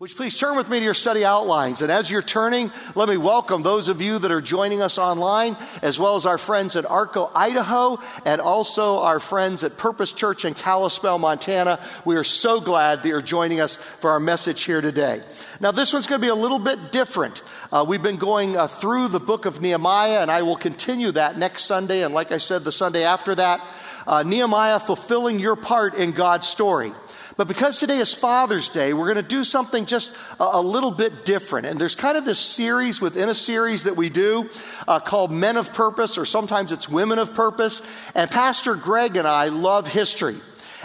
You please turn with me to your study outlines? And as you're turning, let me welcome those of you that are joining us online, as well as our friends at Arco, Idaho, and also our friends at Purpose Church in Kalispell, Montana. We are so glad that you're joining us for our message here today. Now, this one's going to be a little bit different. Uh, we've been going uh, through the book of Nehemiah, and I will continue that next Sunday, and like I said, the Sunday after that. Uh, Nehemiah fulfilling your part in God's story. But because today is Father's Day, we're going to do something just a, a, little bit different. And there's kind of this series within a series that we do uh, called Men of Purpose, or sometimes it's Women of Purpose. And Pastor Greg and I love history.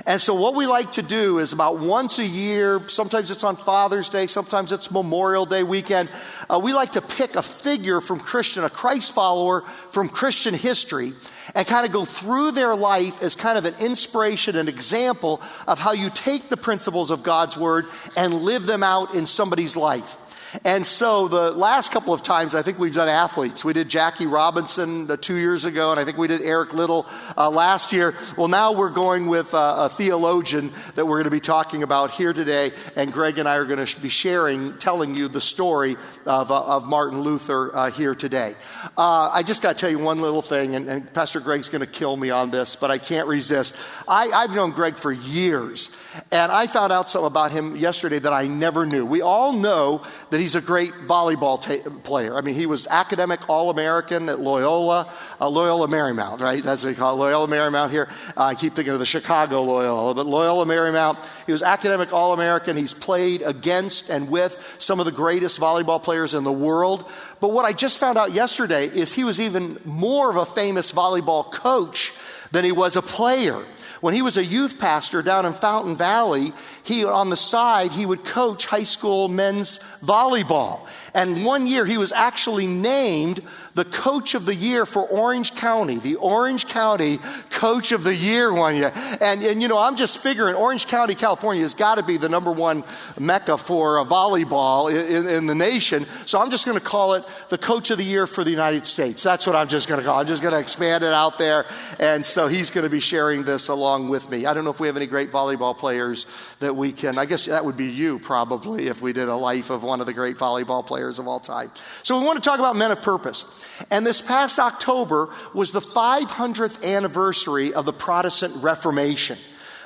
And so, what we like to do is about once a year, sometimes it's on Father's Day, sometimes it's Memorial Day weekend, uh, we like to pick a figure from Christian, a Christ follower from Christian history, and kind of go through their life as kind of an inspiration, an example of how you take the principles of God's Word and live them out in somebody's life. And so the last couple of times, I think we've done athletes. We did Jackie Robinson uh, two years ago, and I think we did Eric Liddell uh, last year. Well, now we're going with uh, a theologian that we're going to be talking about here today, and Greg and I are going to be sharing, telling you the story of, uh, of Martin Luther uh, here today. Uh, I just got to tell you one little thing, and, and Pastor Greg's going to kill me on this, but I can't resist. I, I've known Greg for years, and I found out something about him yesterday that I never knew. We all know that he's a great volleyball ta- player. I mean, he was academic All American at Loyola, uh, Loyola Marymount, right? That's what they call it, Loyola Marymount here. Uh, I keep thinking of the Chicago Loyola, but Loyola Marymount. He was academic All American. He's played against and with some of the greatest volleyball players in the world. But what I just found out yesterday is he was even more of a famous volleyball coach than he was a player. When he was a youth pastor down in Fountain Valley, he, on the side, he would coach high school men's volleyball. And one year he was actually named the coach of the year for Orange County, the Orange County coach of the year one year. And, and you know, I'm just figuring Orange County, California has got to be the number one mecca for a volleyball in, in the nation. So I'm just going to call it the coach of the year for the United States. That's what I'm just going to call it. I'm just going to expand it out there. And so he's going to be sharing this along with me. I don't know if we have any great volleyball players that we can, I guess that would be you probably if we did a life of one of the great volleyball players of all time. So we want to talk about men of purpose. And this past October was the 500th anniversary of the Protestant Reformation.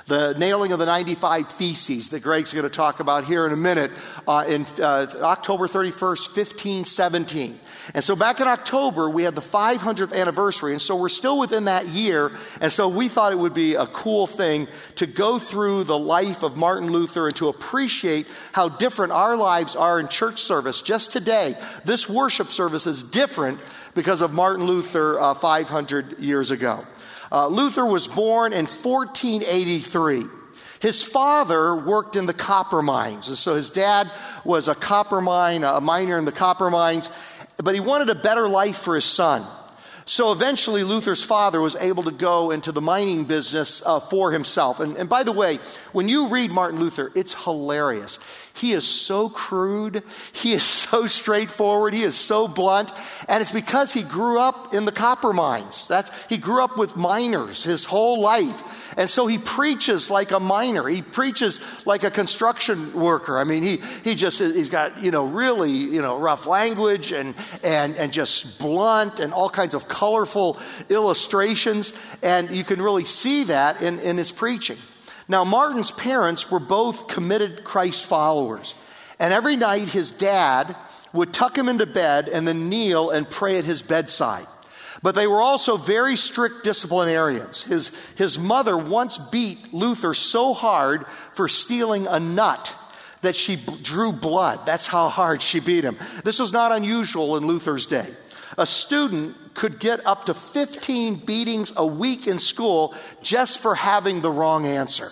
The nailing of the 95 Theses that Greg's going to talk about here in a minute uh, in uh, October 31st, 1517. And so back in October, we had the 500th anniversary, and so we're still within that year. And so we thought it would be a cool thing to go through the life of Martin Luther and to appreciate how different our lives are in church service. Just today, this worship service is different because of Martin Luther uh, 500 years ago. Uh, Luther was born in 1483. His father worked in the copper mines. And so his dad was a copper mine, a miner in the copper mines, but he wanted a better life for his son. So eventually, Luther's father was able to go into the mining business uh, for himself. And, and by the way, when you read Martin Luther, it's hilarious. He is so crude. He is so straightforward. He is so blunt. And it's because he grew up in the copper mines. That's, he grew up with miners his whole life. And so he preaches like a miner. He preaches like a construction worker. I mean, he, he just, he's got, you know, really, you know, rough language and, and, and just blunt and all kinds of colorful illustrations. And you can really see that in, in his preaching. Now, Martin's parents were both committed Christ followers. And every night his dad would tuck him into bed and then kneel and pray at his bedside. But they were also very strict disciplinarians. His, his mother once beat Luther so hard for stealing a nut that she b- drew blood. That's how hard she beat him. This was not unusual in Luther's day. A student could get up to 15 beatings a week in school just for having the wrong answer.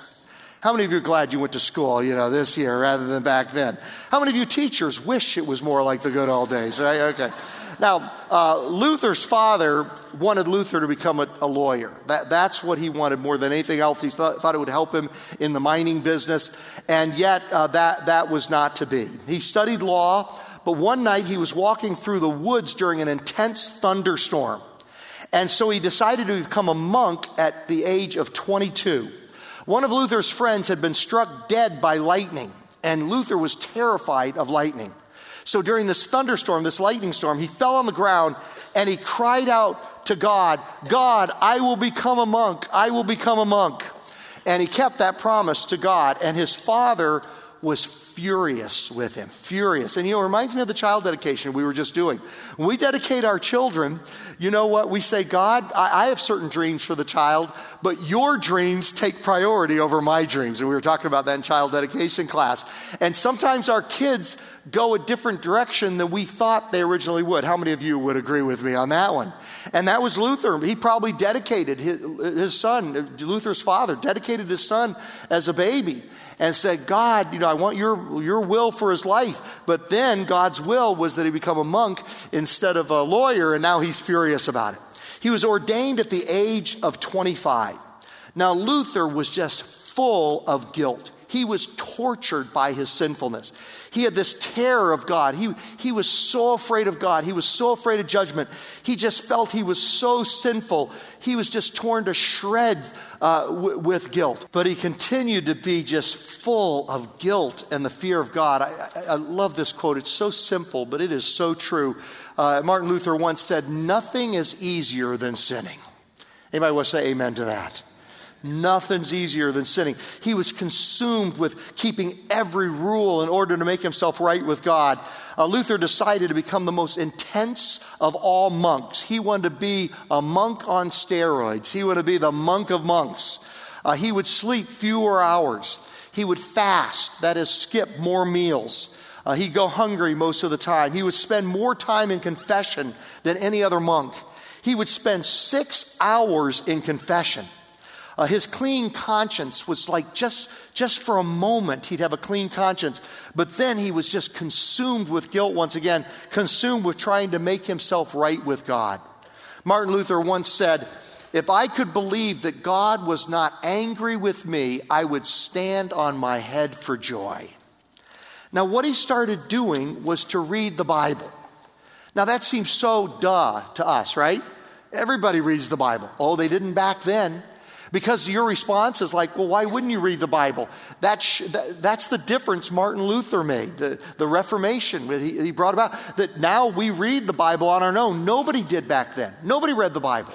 How many of you are glad you went to school, you know, this year rather than back then? How many of you teachers wish it was more like the good old days? Right? Okay. Now, uh, Luther's father wanted Luther to become a, a, lawyer. That, that's what he wanted more than anything else. He thought, thought it would help him in the mining business, and yet uh, that, that was not to be. He studied law, but one night he was walking through the woods during an intense thunderstorm. And so he decided to become a monk at the age of 22. One of Luther's friends had been struck dead by lightning. And Luther was terrified of lightning. So during this thunderstorm, this lightning storm, he fell on the ground and he cried out to God, God, I will become a monk. I will become a monk. And he kept that promise to God. And his father was furious with him, furious. And you know, it reminds me of the child dedication we were just doing. When we dedicate our children, you know what? We say, God, I, I, have certain dreams for the child, but your dreams take priority over my dreams. And we were talking about that in child dedication class. And sometimes our kids go a different direction than we thought they originally would. How many of you would agree with me on that one? And that was Luther. He probably dedicated his, his son, Luther's father, dedicated his son as a baby and said, God, you know, I want your, your will for his life. But then God's will was that he become a monk instead of a lawyer, and now he's furious about it. He was ordained at the age of 25. Now, Luther was just full of guilt. He was tortured by his sinfulness. He had this terror of God. He, he was so afraid of God. He was so afraid of judgment. He just felt he was so sinful. He was just torn to shreds uh, w- with guilt. But he continued to be just full of guilt and the fear of God. I, I, I love this quote. It's so simple, but it is so true. Uh, Martin Luther once said, Nothing is easier than sinning. Anybody want to say amen to that? Nothing's easier than sinning. He was consumed with keeping every rule in order to make himself right with God. Uh, Luther decided to become the most intense of all monks. He wanted to be a monk on steroids. He wanted to be the monk of monks. Uh, he would sleep fewer hours. He would fast, that is, skip more meals. Uh, he'd go hungry most of the time. He would spend more time in confession than any other monk. He would spend six hours in confession. Uh, his clean conscience was like just, just for a moment, he'd have a clean conscience. But then he was just consumed with guilt once again, consumed with trying to make himself right with God. Martin Luther once said, If I could believe that God was not angry with me, I would stand on my head for joy. Now, what he started doing was to read the Bible. Now, that seems so duh to us, right? Everybody reads the Bible. Oh, they didn't back then. Because your response is like, well, why wouldn't you read the Bible? That's, that, that's the difference Martin Luther made, the, the Reformation he, he brought about. That now we read the Bible on our own. Nobody did back then. Nobody read the Bible.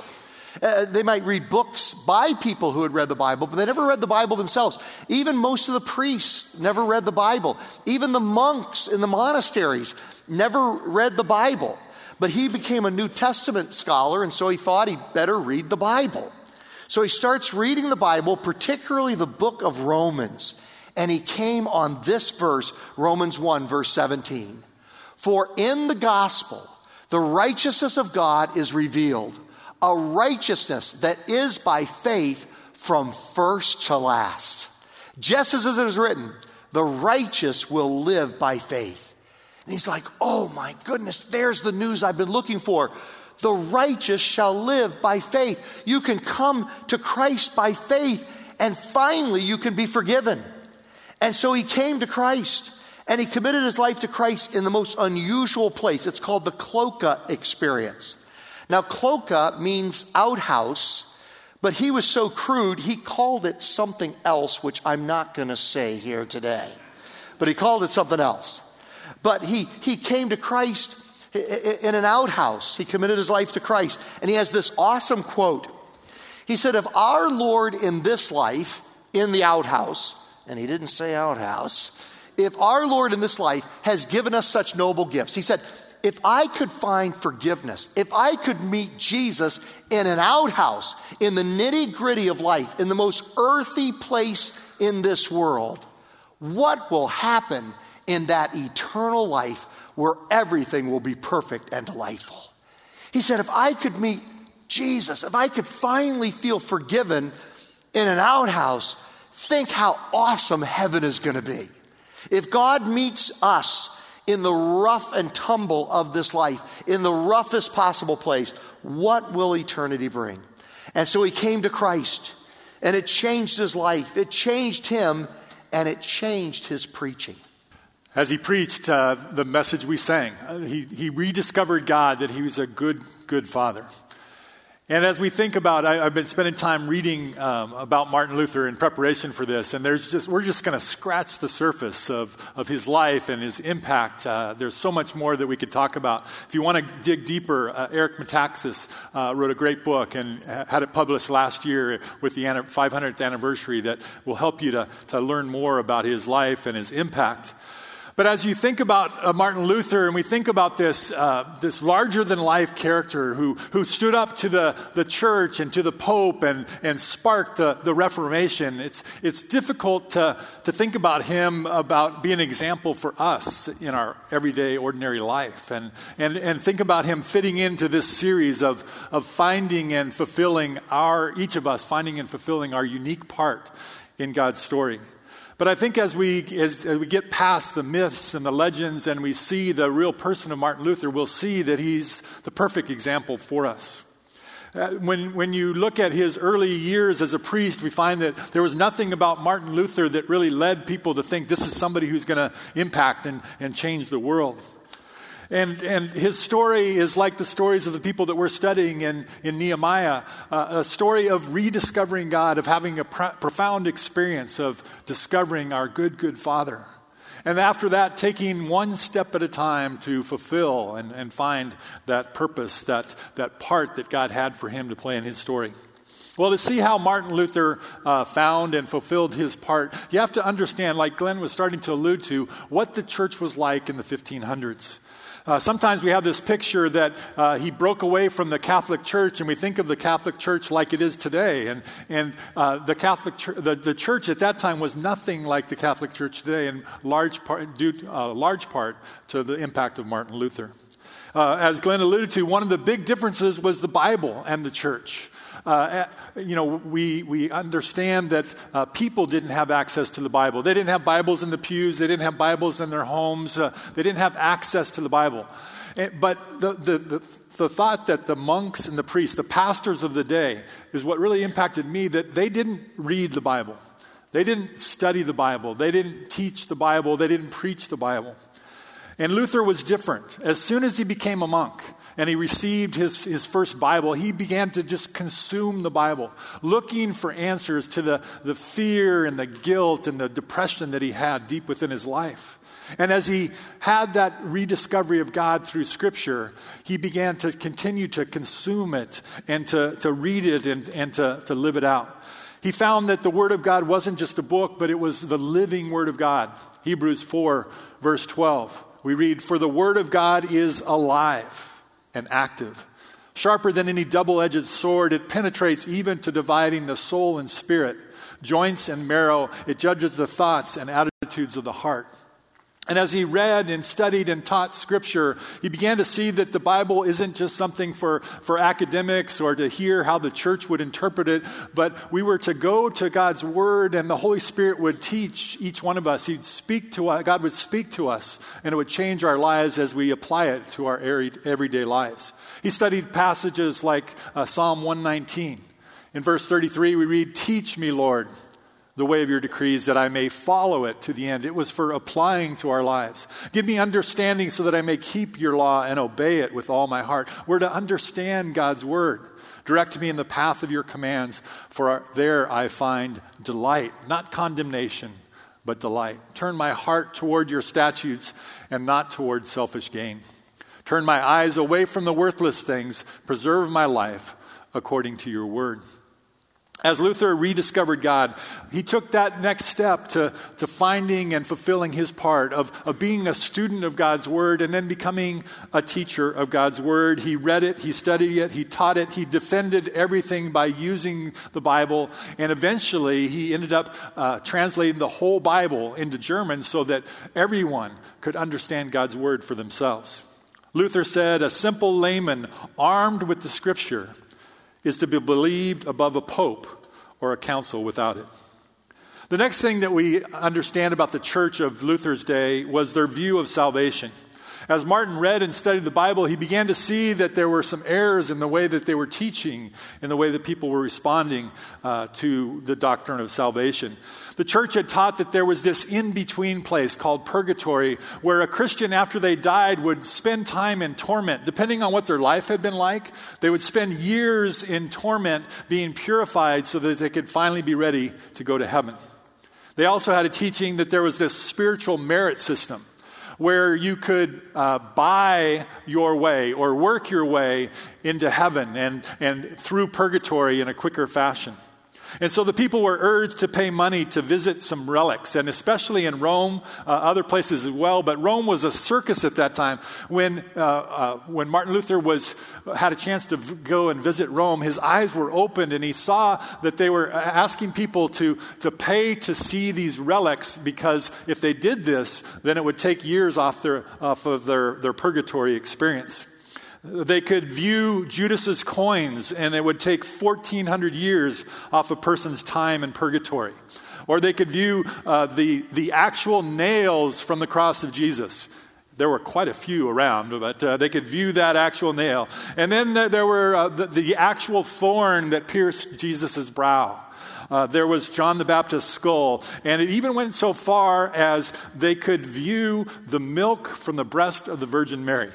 Uh, they might read books by people who had read the Bible, but they never read the Bible themselves. Even most of the priests never read the Bible. Even the monks in the monasteries never read the Bible. But he became a New Testament scholar, and so he thought he'd better read the Bible. So he starts reading the Bible, particularly the book of Romans, and he came on this verse, Romans 1, verse 17. For in the gospel, the righteousness of God is revealed, a righteousness that is by faith from first to last. Just as it is written, the righteous will live by faith. And he's like, oh my goodness, there's the news I've been looking for. The righteous shall live by faith. You can come to Christ by faith, and finally you can be forgiven. And so he came to Christ, and he committed his life to Christ in the most unusual place. It's called the Cloaca experience. Now, Cloaca means outhouse, but he was so crude, he called it something else, which I'm not going to say here today. But he called it something else. But he, he came to Christ in an outhouse. He committed his life to Christ. And he has this awesome quote. He said, If our Lord in this life, in the outhouse, and he didn't say outhouse, if our Lord in this life has given us such noble gifts, he said, if I could find forgiveness, if I could meet Jesus in an outhouse, in the nitty gritty of life, in the most earthy place in this world, what will happen in that eternal life where everything will be perfect and delightful. He said, if I could meet Jesus, if I could finally feel forgiven in an outhouse, think how awesome heaven is going to be. If God meets us in the rough and tumble of this life, in the roughest possible place, what will eternity bring? And so he came to Christ, and it changed his life. It changed him, and it changed his preaching. As he preached uh, the message we sang, uh, he, he rediscovered God, that he was a good, good father. And as we think about, I, have been spending time reading um, about Martin Luther in preparation for this, and there's just we're just going to scratch the surface of, of his life and his impact. Uh, there's so much more that we could talk about. If you want to dig deeper, uh, Eric Metaxas uh, wrote a great book and had it published last year with the 500th anniversary that will help you to, to learn more about his life and his impact. But as you think about uh, Martin Luther and we think about this, uh, this larger than life character who, who stood up to the, the church and to the Pope and, and sparked the, the Reformation, it's, it's difficult to, to think about him about being an example for us in our everyday, ordinary life. And, and, and think about him fitting into this series of, of finding and fulfilling our, each of us, finding and fulfilling our unique part in God's story. But I think as we, as, as, we get past the myths and the legends and we see the real person of Martin Luther, we'll see that he's the perfect example for us. Uh, when, when you look at his early years as a priest, we find that there was nothing about Martin Luther that really led people to think this is somebody who's going to impact and, and change the world. And, and his story is like the stories of the people that we're studying in, in Nehemiah uh, a story of rediscovering God, of having a pr- profound experience of discovering our good, good Father. And after that, taking one step at a time to fulfill and, and find that purpose, that, that part that God had for him to play in his story. Well, to see how Martin Luther uh, found and fulfilled his part, you have to understand, like Glenn was starting to allude to, what the church was like in the 1500s. Uh, sometimes we have this picture that uh, he broke away from the Catholic Church, and we think of the Catholic Church like it is today. And, and uh, the Catholic Church, the, the, church at that time was nothing like the Catholic Church today, in large part, due uh, large part to the impact of Martin Luther. Uh, as Glenn alluded to, one of the big differences was the Bible and the church. Uh, eh, you know, we, we understand that uh, people didn't have access to the Bible. They didn't have Bibles in the pews, they didn't have Bibles in their homes, uh, they didn't have access to the Bible. And, eh, but the, the, the, the thought that the monks and the priests, the pastors of the day, is what really impacted me that they didn't read the Bible. They didn't study the Bible. They didn't teach the Bible. They didn't preach the Bible. And Luther was different. As soon as he became a monk, and he received his, his first Bible, he began to just consume the Bible, looking for answers to the, the fear and the guilt and the depression that he had deep within his life. And as he had that rediscovery of God through Scripture, he began to continue to consume it and to, to read it and, and to, to live it out. He found that the Word of God wasn't just a book, but it was the living Word of God. Hebrews 4, verse 12. We read, For the Word of God is alive and active. Sharper than any double edged sword, it penetrates even to dividing the soul and spirit, joints and marrow. It judges the thoughts and attitudes of the heart. And as he read and studied and taught Scripture, he began to see that the Bible isn't just something for, for academics or to hear how the church would interpret it, but we were to go to God's Word and the Holy Spirit would teach each one of us. He'd speak to us, God would speak to us, and it would change our lives as we apply it to our everyday lives. He studied passages like uh, Psalm 119. In verse 33, we read, Teach me, Lord the way of your decrees that I may follow it to the end. It was for applying to our lives. Give me understanding so that I may keep your law and obey it with all my heart. We're to understand God's word. Direct me in the path of your commands, for there I find delight, not condemnation, but delight. Turn my heart toward your statutes and not toward selfish gain. Turn my eyes away from the worthless things. Preserve my life according to your word. As Luther rediscovered God, he took that next step to, to finding and fulfilling his part of, of being a student of God's Word and then becoming a teacher of God's Word. He read it, he studied it, he taught it, he defended everything by using the Bible, and eventually he ended up uh, translating the whole Bible into German so that everyone could understand God's Word for themselves. Luther said, A simple layman armed with the Scripture is to be believed above a pope or a council without it. The next thing that we understand about the church of Luther's day was their view of salvation. As Martin read and studied the Bible, he began to see that there were some errors in the way that they were teaching, in the way that people were responding uh, to the doctrine of salvation. The church had taught that there was this in between place called purgatory, where a Christian, after they died, would spend time in torment. Depending on what their life had been like, they would spend years in torment being purified so that they could finally be ready to go to heaven. They also had a teaching that there was this spiritual merit system where you could uh, buy your way or work your way into heaven and, and through purgatory in a quicker fashion. And so the people were urged to pay money to visit some relics, and especially in Rome, uh, other places as well. But Rome was a circus at that time. When, uh, uh, when Martin Luther was, had a chance to v- go and visit Rome, his eyes were opened and he saw that they were asking people to, to pay to see these relics because if they did this, then it would take years off, their, off of their, their purgatory experience. They could view Judas's coins, and it would take 1,400 years off a person's time in purgatory. Or they could view uh, the, the actual nails from the cross of Jesus. There were quite a few around, but uh, they could view that actual nail. And then there were uh, the, the, actual thorn that pierced Jesus' brow. Uh, there was John the Baptist's skull. And it even went so far as they could view the milk from the breast of the Virgin Mary.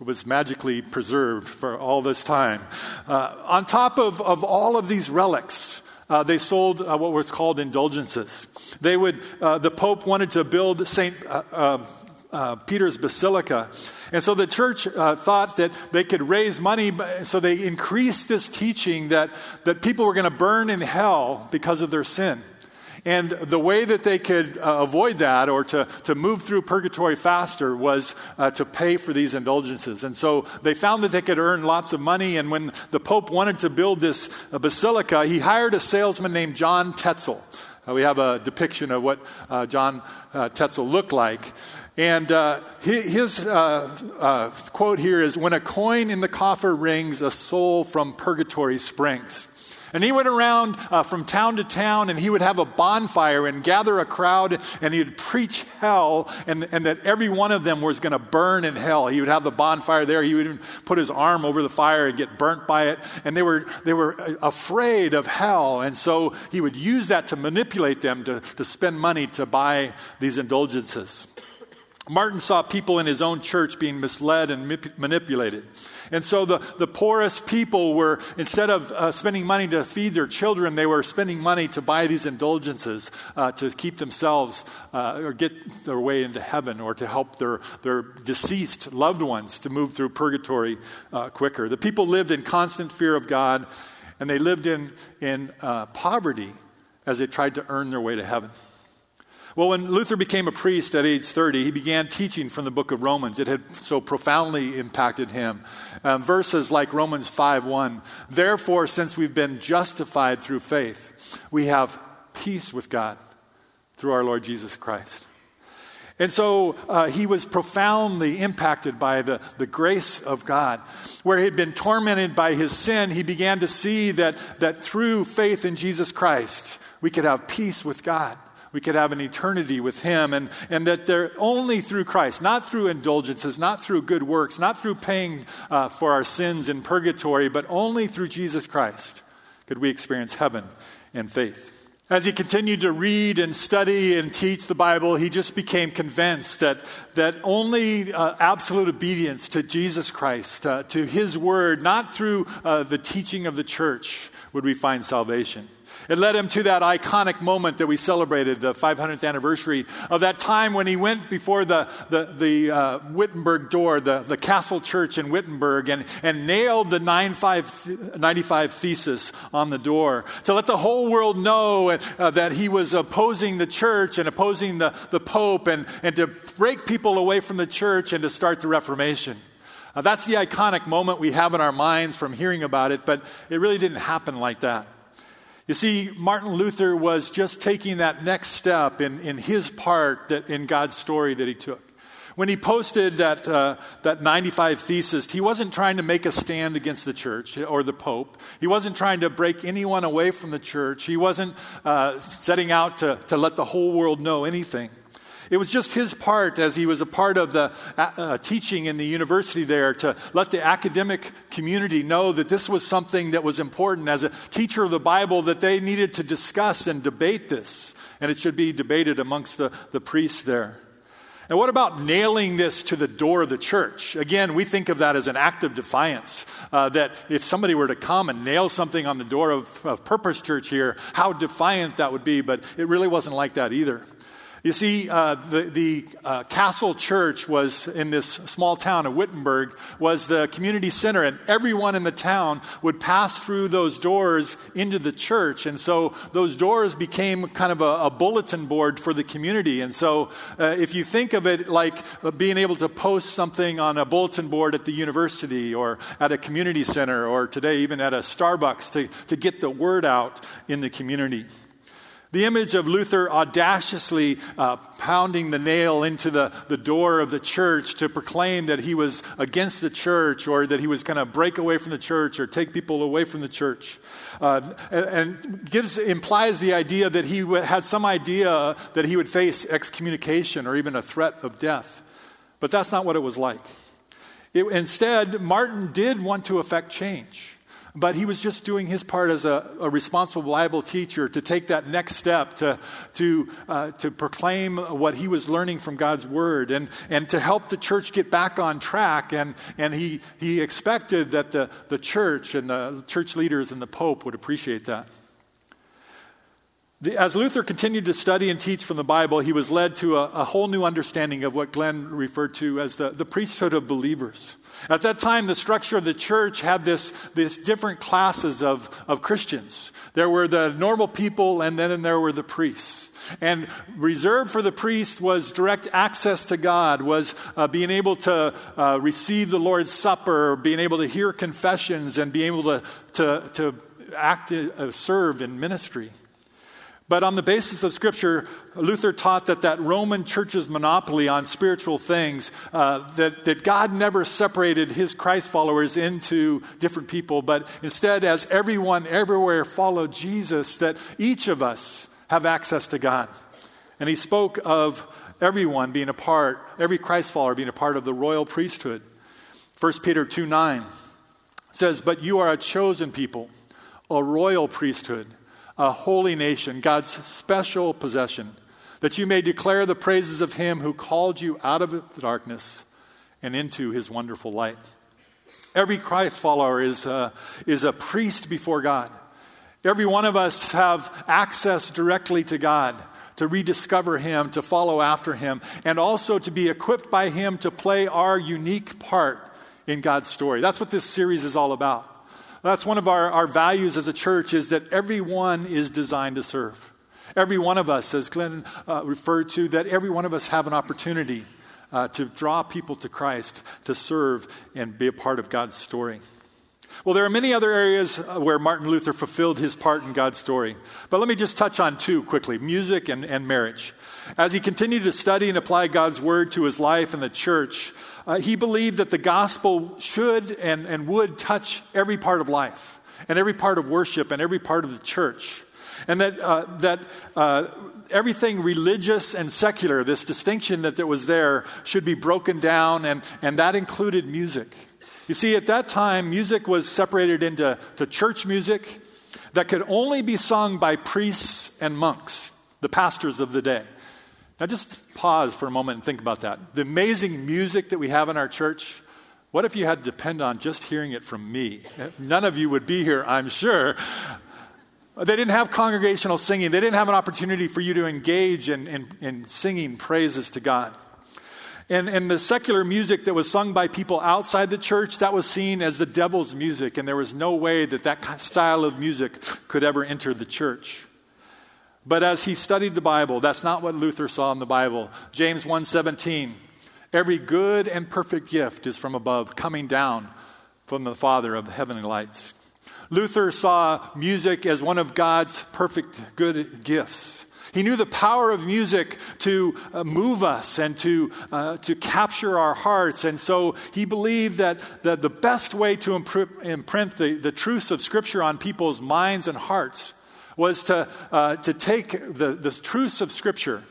Was magically preserved for all this time. Uh, on top of, of all of these relics, uh, they sold uh, what was called indulgences. They would, uh, the Pope wanted to build St. Uh, uh, Peter's Basilica. And so the church thought that they could raise money, so they increased this teaching that, that people were going to burn in hell because of their sin. And the way that they could uh, avoid that or to, to move through purgatory faster was uh, to pay for these indulgences. And so they found that they could earn lots of money. And when the Pope wanted to build this uh, basilica, he hired a salesman named John Tetzel. Uh, we have a depiction of what uh, John uh, Tetzel looked like. And his quote here is When a coin in the coffer rings, a soul from purgatory springs. And he went around uh, from town to town and he would have a bonfire and gather a crowd and he would preach hell and, and that every one of them was going to burn in hell. He would have the bonfire there. He would put his arm over the fire and get burnt by it. And they were, they were uh, afraid of hell. And so he would use that to manipulate them to, to spend money to buy these indulgences. Martin saw people in his own church being misled and manipulated. And so the, the poorest people were, instead of uh, spending money to feed their children, they were spending money to buy these indulgences uh, to keep themselves uh, or get their way into heaven or to help their, their deceased loved ones to move through purgatory uh, quicker. The people lived in constant fear of God and they lived in, in uh, poverty as they tried to earn their way to heaven. Well, when Luther became a priest at age 30, he began teaching from the book of Romans. It had so profoundly impacted him. Um, verses like Romans 5 1. Therefore, since we've been justified through faith, we have peace with God through our Lord Jesus Christ. And so uh, he was profoundly impacted by the, the grace of God. Where he had been tormented by his sin, he began to see that, that through faith in Jesus Christ, we could have peace with God we could have an eternity with Him, and, and that they're only through Christ, not through indulgences, not through good works, not through paying uh, for our sins in purgatory, but only through Jesus Christ could we experience heaven and faith. As he continued to read and study and teach the Bible, he just became convinced that, that only uh, absolute obedience to Jesus Christ, uh, to his word, not through uh, the teaching of the church, would we find salvation. It led him to that iconic moment that we celebrated, the 500th anniversary of that time when he went before the, the, the uh, Wittenberg door, the, the castle church in Wittenberg, and, and nailed the 95, 95 thesis on the door to let the whole world know uh, that he was opposing the church and opposing the, the Pope and, and to break people away from the church and to start the Reformation. Uh, that's the iconic moment we have in our minds from hearing about it, but it really didn't happen like that. You see, Martin Luther was just taking that next step in, in his part that, in God's story that he took. When he posted that, uh, that 95 thesis, he wasn't trying to make a stand against the church or the Pope. He wasn't trying to break anyone away from the church. He wasn't uh, setting out to, to let the whole world know anything. It was just his part as he was a part of the uh, uh, teaching in the university there to let the academic community know that this was something that was important as a teacher of the Bible that they needed to discuss and debate this. And it should be debated amongst the, the priests there. And what about nailing this to the door of the church? Again, we think of that as an act of defiance. Uh, that if somebody were to come and nail something on the door of, of Purpose Church here, how defiant that would be. But it really wasn't like that either. You see, uh, the, the uh, Castle Church was in this small town of Wittenberg, was the community center, and everyone in the town would pass through those doors into the church. And so those doors became kind of a, a bulletin board for the community. And so uh, if you think of it like being able to post something on a bulletin board at the university or at a community center or today even at a Starbucks to, to get the word out in the community. The image of Luther audaciously uh, pounding the nail into the, the door of the church to proclaim that he was against the church or that he was going to break away from the church or take people away from the church. Uh, and, and gives, implies the idea that he had some idea that he would face excommunication or even a threat of death. But that's not what it was like. It, instead, Martin did want to effect change. But he was just doing his part as a, a responsible Bible teacher to take that next step to, to, uh, to proclaim what he was learning from God's Word and, and to help the church get back on track. And, and he, he expected that the, the church and the church leaders and the Pope would appreciate that. As Luther continued to study and teach from the Bible, he was led to a, a, whole new understanding of what Glenn referred to as the, the priesthood of believers. At that time, the structure of the church had this, this different classes of, of Christians. There were the normal people, and then there were the priests. And reserved for the priest was direct access to God, was uh, being able to uh, receive the Lord's Supper, being able to hear confessions, and being able to, to, to act, uh, serve in ministry. But on the basis of Scripture, Luther taught that that Roman church's monopoly on spiritual things, uh, that, that God never separated his Christ followers into different people, but instead, as everyone everywhere followed Jesus, that each of us have access to God. And he spoke of everyone being a part, every Christ follower being a part of the royal priesthood. 1 Peter 2 9 says, But you are a chosen people, a royal priesthood a holy nation, God's special possession, that you may declare the praises of him who called you out of the darkness and into his wonderful light. Every Christ follower is a, is a priest before God. Every one of us have access directly to God to rediscover Him, to follow after Him, and also to be equipped by Him to play our unique part in God's story. That's what this series is all about. That's one of our, our values as a church is that everyone is designed to serve. Every one of us, as Glenn uh, referred to, that every one of us have an opportunity uh, to draw people to Christ, to serve, and be a part of God's story. Well, there are many other areas uh, where Martin Luther fulfilled his part in God's story. But let me just touch on two quickly music and, and marriage. As he continued to study and apply God's word to his life and the church, uh, he believed that the gospel should and, and would touch every part of life and every part of worship and every part of the church. And that, uh, that uh, everything religious and secular, this distinction that there was there, should be broken down, and, and that included music. You see, at that time, music was separated into to church music that could only be sung by priests and monks, the pastors of the day. Now, just pause for a moment and think about that. The amazing music that we have in our church, what if you had to depend on just hearing it from me? None of you would be here, I'm sure. They didn't have congregational singing, they didn't have an opportunity for you to engage in, in, in singing praises to God. And, and the secular music that was sung by people outside the church, that was seen as the devil's music, and there was no way that that style of music could ever enter the church. But as he studied the Bible, that's not what Luther saw in the Bible. James 1:17, every good and perfect gift is from above, coming down from the Father of the heavenly lights. Luther saw music as one of God's perfect good gifts. He knew the power of music to uh, move us and to, uh, to capture our hearts. And so he believed that the, the best way to imprint the, the truths of Scripture on people's minds and hearts was to, uh, to take the, the truths of Scripture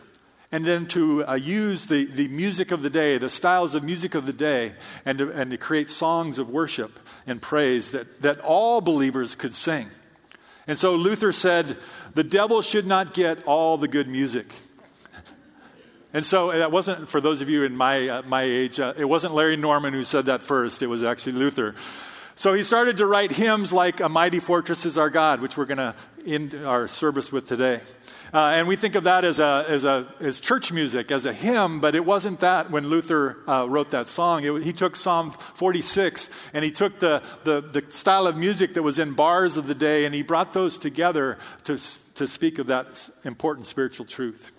and then to uh, use the, the music of the day, the styles of music of the day, and to, and to create songs of worship and praise that, that all believers could sing. And so Luther said, the devil should not get all the good music. And so that wasn't, for those of you in my, uh, my age, uh, it wasn't Larry Norman who said that first, it was actually Luther. So he started to write hymns like A Mighty Fortress is Our God, which we're going to end our service with today. Uh, and we think of that as, a, as, a, as church music, as a hymn, but it wasn't that when Luther uh, wrote that song. It, he took Psalm 46 and he took the, the, the style of music that was in bars of the day and he brought those together to, to speak of that important spiritual truth.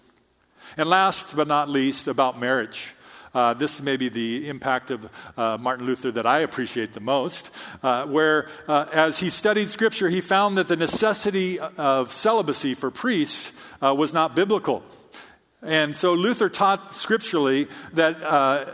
And last but not least, about marriage. Uh, this may be the impact of uh, Martin Luther that I appreciate the most, uh, where uh, as he studied Scripture, he found that the necessity of celibacy for priests uh, was not biblical. And so Luther taught scripturally that, uh,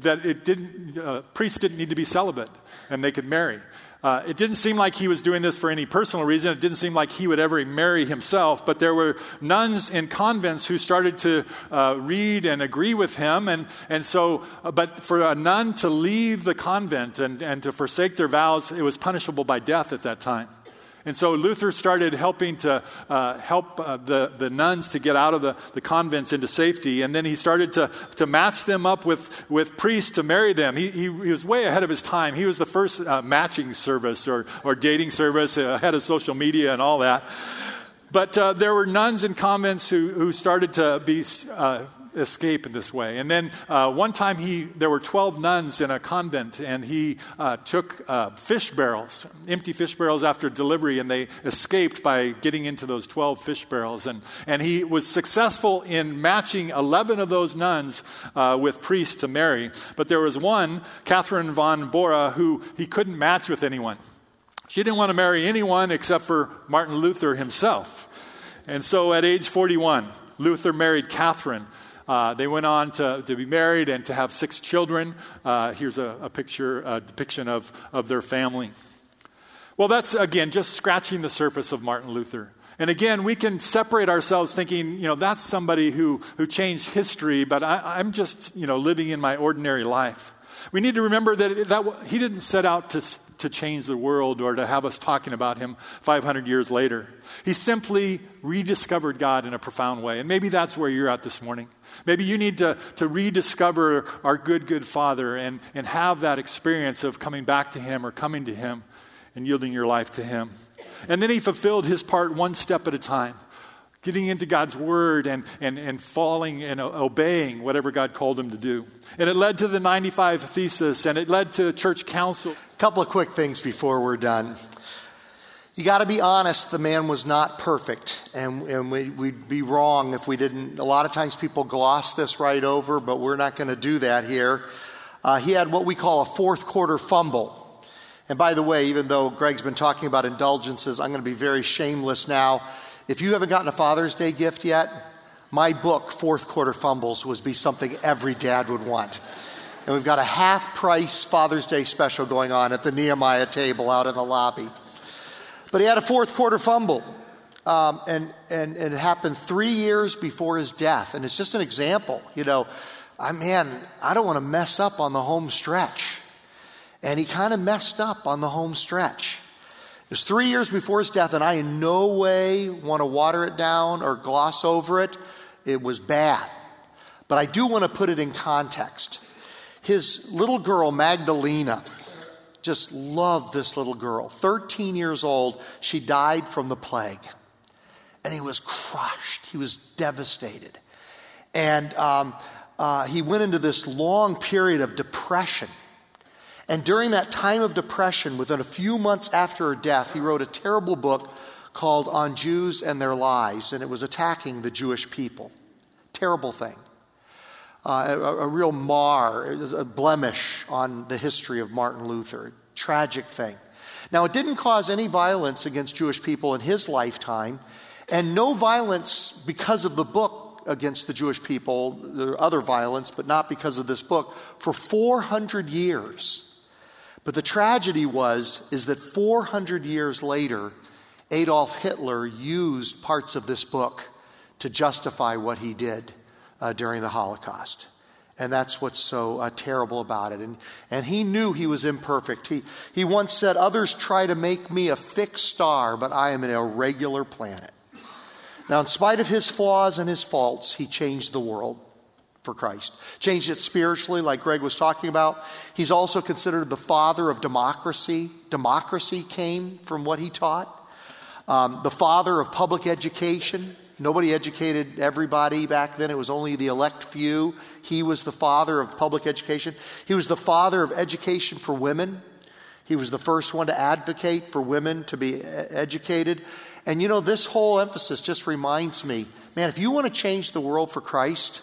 that it didn't, priests didn't need to be celibate and they could marry. Uh, it didn't seem like he was doing this for any personal reason. It didn't seem like he would ever marry himself. But there were nuns in convents who started to uh, read and agree with him. And, and so, uh, but for a nun to leave the convent and, and to forsake their vows, it was punishable by death at that time. And so Luther started helping to uh, help uh, the, the nuns to get out of the, the convents into safety. And then he started to, to match them up with, with priests to marry them. He, he, he was way ahead of his time. He was the first uh, matching service or, or dating service uh, ahead of social media and all that. But uh, there were nuns in convents who, who started to be uh, escape in this way. And then uh, one time he, there were 12 nuns in a convent, and he uh, took uh, fish barrels, empty fish barrels after delivery, and they escaped by getting into those 12 fish barrels. And, and he was successful in matching 11 of those nuns uh, with priests to marry. But there was one, Catherine von Bora, who he couldn't match with anyone. She didn't want to marry anyone except for Martin Luther himself. And so at age 41, Luther married Catherine, uh, they went on to, to be married and to have six children. Uh, here's a, a, picture, a depiction of, of their family. Well, that's, again, just scratching the surface of Martin Luther. And again, we can separate ourselves thinking, you know, that's somebody who, who changed history, but I, am just, you know, living in my ordinary life. We need to remember that, that he didn't set out to, to change the world or to have us talking about him 500 years later. He simply rediscovered God in a profound way. And maybe that's where you're at this morning. Maybe you need to, to rediscover our good, good Father and, and have that experience of coming back to Him or coming to Him and yielding your life to Him. And then He fulfilled His part one step at a time getting into God's word and, and, and falling and obeying whatever God called him to do. And it led to the 95 Thesis and it led to church council. A couple of quick things before we're done. You got to be honest, the man was not perfect, and, and we, would be wrong if we didn't. A lot of times people gloss this right over, but we're not going to do that here. Uh, he had what we call a fourth quarter fumble. And by the way, even though Greg's been talking about indulgences, I'm going to be very shameless now. If you haven't gotten a Father's Day gift yet, my book, Fourth Quarter Fumbles, would be something every dad would want. And we've got a half price Father's Day special going on at the Nehemiah table out in the lobby. But he had a fourth quarter fumble. Um, and, and, and it happened three years before his death. And it's just an example. You know, I, man, I don't want to mess up on the home stretch. And he kind of messed up on the home stretch. Was three years before his death, and I in no way want to water it down or gloss over it. It was bad. But I do want to put it in context. His little girl, Magdalena, just loved this little girl. 13 years old, she died from the plague. And he was crushed, he was devastated. And um, uh, he went into this long period of depression. And during that time of depression, within a few months after her death, he wrote a terrible book called On Jews and Their Lies, and it was attacking the Jewish people. Terrible thing. Uh, a, a, real mar, a blemish on the history of Martin Luther. Tragic thing. Now, it didn't cause any violence against Jewish people in his lifetime, and no violence because of the book against the Jewish people, there other violence, but not because of this book, for 400 years. But the tragedy was, is that 400 years later, Adolf Hitler used parts of this book to justify what he did uh, during the Holocaust. And that's what's so uh, terrible about it. And, and he knew he was imperfect. He, he once said, Others try to make me a fixed star, but I am an irregular planet. Now, in spite of his flaws and his faults, he changed the world for Christ. Changed it spiritually, like Greg was talking about. He's also considered the father of democracy. Democracy came from what he taught. Um, the father of public education. Nobody educated everybody back then. It was only the elect few. He was the father of public education. He was the father of education for women. He was the first one to advocate for women to be educated. And you know, this whole emphasis just reminds me man, if you want to change the world for Christ,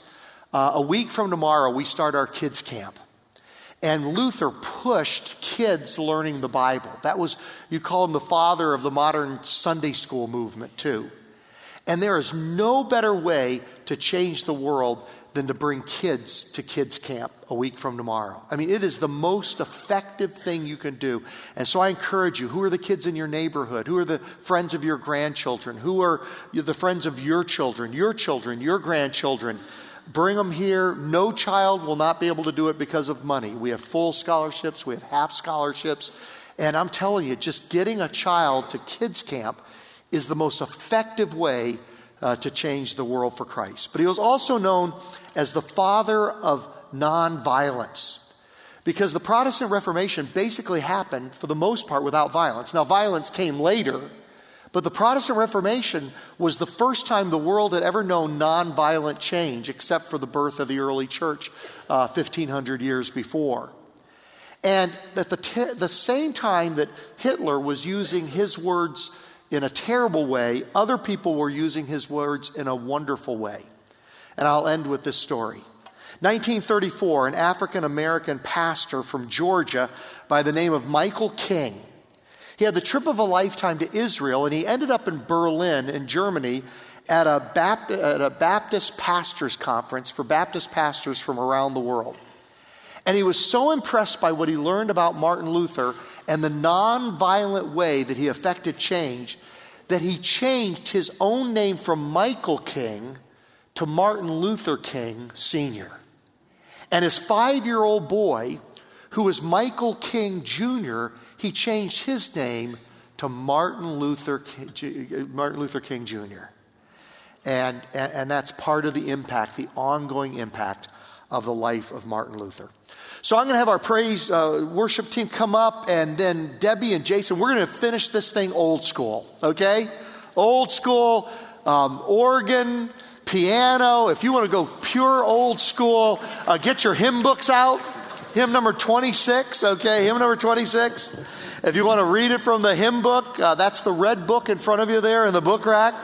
uh, a week from tomorrow, we start our kids' camp. And Luther pushed kids learning the Bible. That was, you call him the father of the modern Sunday school movement, too. And there is no better way to change the world than to bring kids to kids camp a week from tomorrow. I mean, it is the most effective thing you can do. And so I encourage you, who are the kids in your neighborhood? Who are the friends of your grandchildren? Who are the friends of your children, your children, your grandchildren? Bring them here. No child will not be able to do it because of money. We have full scholarships, we have half scholarships. And I'm telling you, just getting a child to kids camp is the most effective way uh, to change the world for Christ. But he was also known as the father of nonviolence because the Protestant Reformation basically happened, for the most part, without violence. Now, violence came later, but the Protestant Reformation was the first time the world had ever known nonviolent change, except for the birth of the early church uh, 1,500 years before. And at the, t- the same time that Hitler was using his words in a terrible way, other people were using his words in a wonderful way. And I'll end with this story. 1934, an African American pastor from Georgia by the name of Michael King. He had the trip of a lifetime to Israel, and he ended up in Berlin, in Germany, at a, Baptist, at a Baptist pastors conference for Baptist pastors from around the world. And he was so impressed by what he learned about Martin Luther and the nonviolent way that he affected change that he changed his own name from Michael King to Martin Luther King Sr. And his five year old boy, who was Michael King Jr., he changed his name to Martin Luther, Martin Luther King Jr. And, and, that's part of the impact, the ongoing impact of the life of Martin Luther. So I'm going to have our praise uh, worship team come up, and then Debbie and Jason, we're going to finish this thing old school, okay? Old school, um, organ, piano. If you want to go pure old school, uh, get your hymn books out. Hymn number 26, okay? Hymn number 26. If you want to read it from the hymn book, uh, that's the red book in front of you there in the book rack.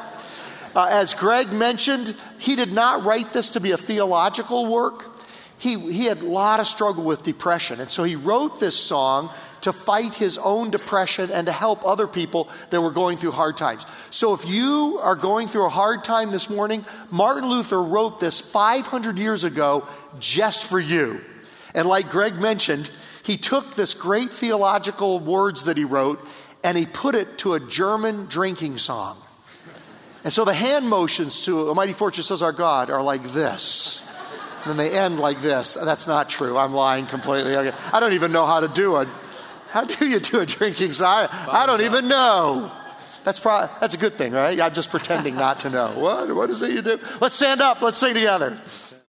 Uh, as Greg mentioned, he did not write this to be a theological work he, he had a lot of struggle with depression. And so he wrote this song to fight his own depression and to help other people that were going through hard times. So if you are going through a hard time this morning, Martin Luther wrote this 500 years ago just for you. And like Greg mentioned, he took this great theological words that he wrote and he put it to a German drinking song. And so the hand motions to A Mighty Fortress is Our God are like this. And then they end like this. That's not true. I'm lying completely. Okay. I don't even know how to do it. How do you do a drinking song? I don't even know. That's probably, that's a good thing, right? I'm just pretending not to know. What? What is it you do? Let's stand up. Let's sing together.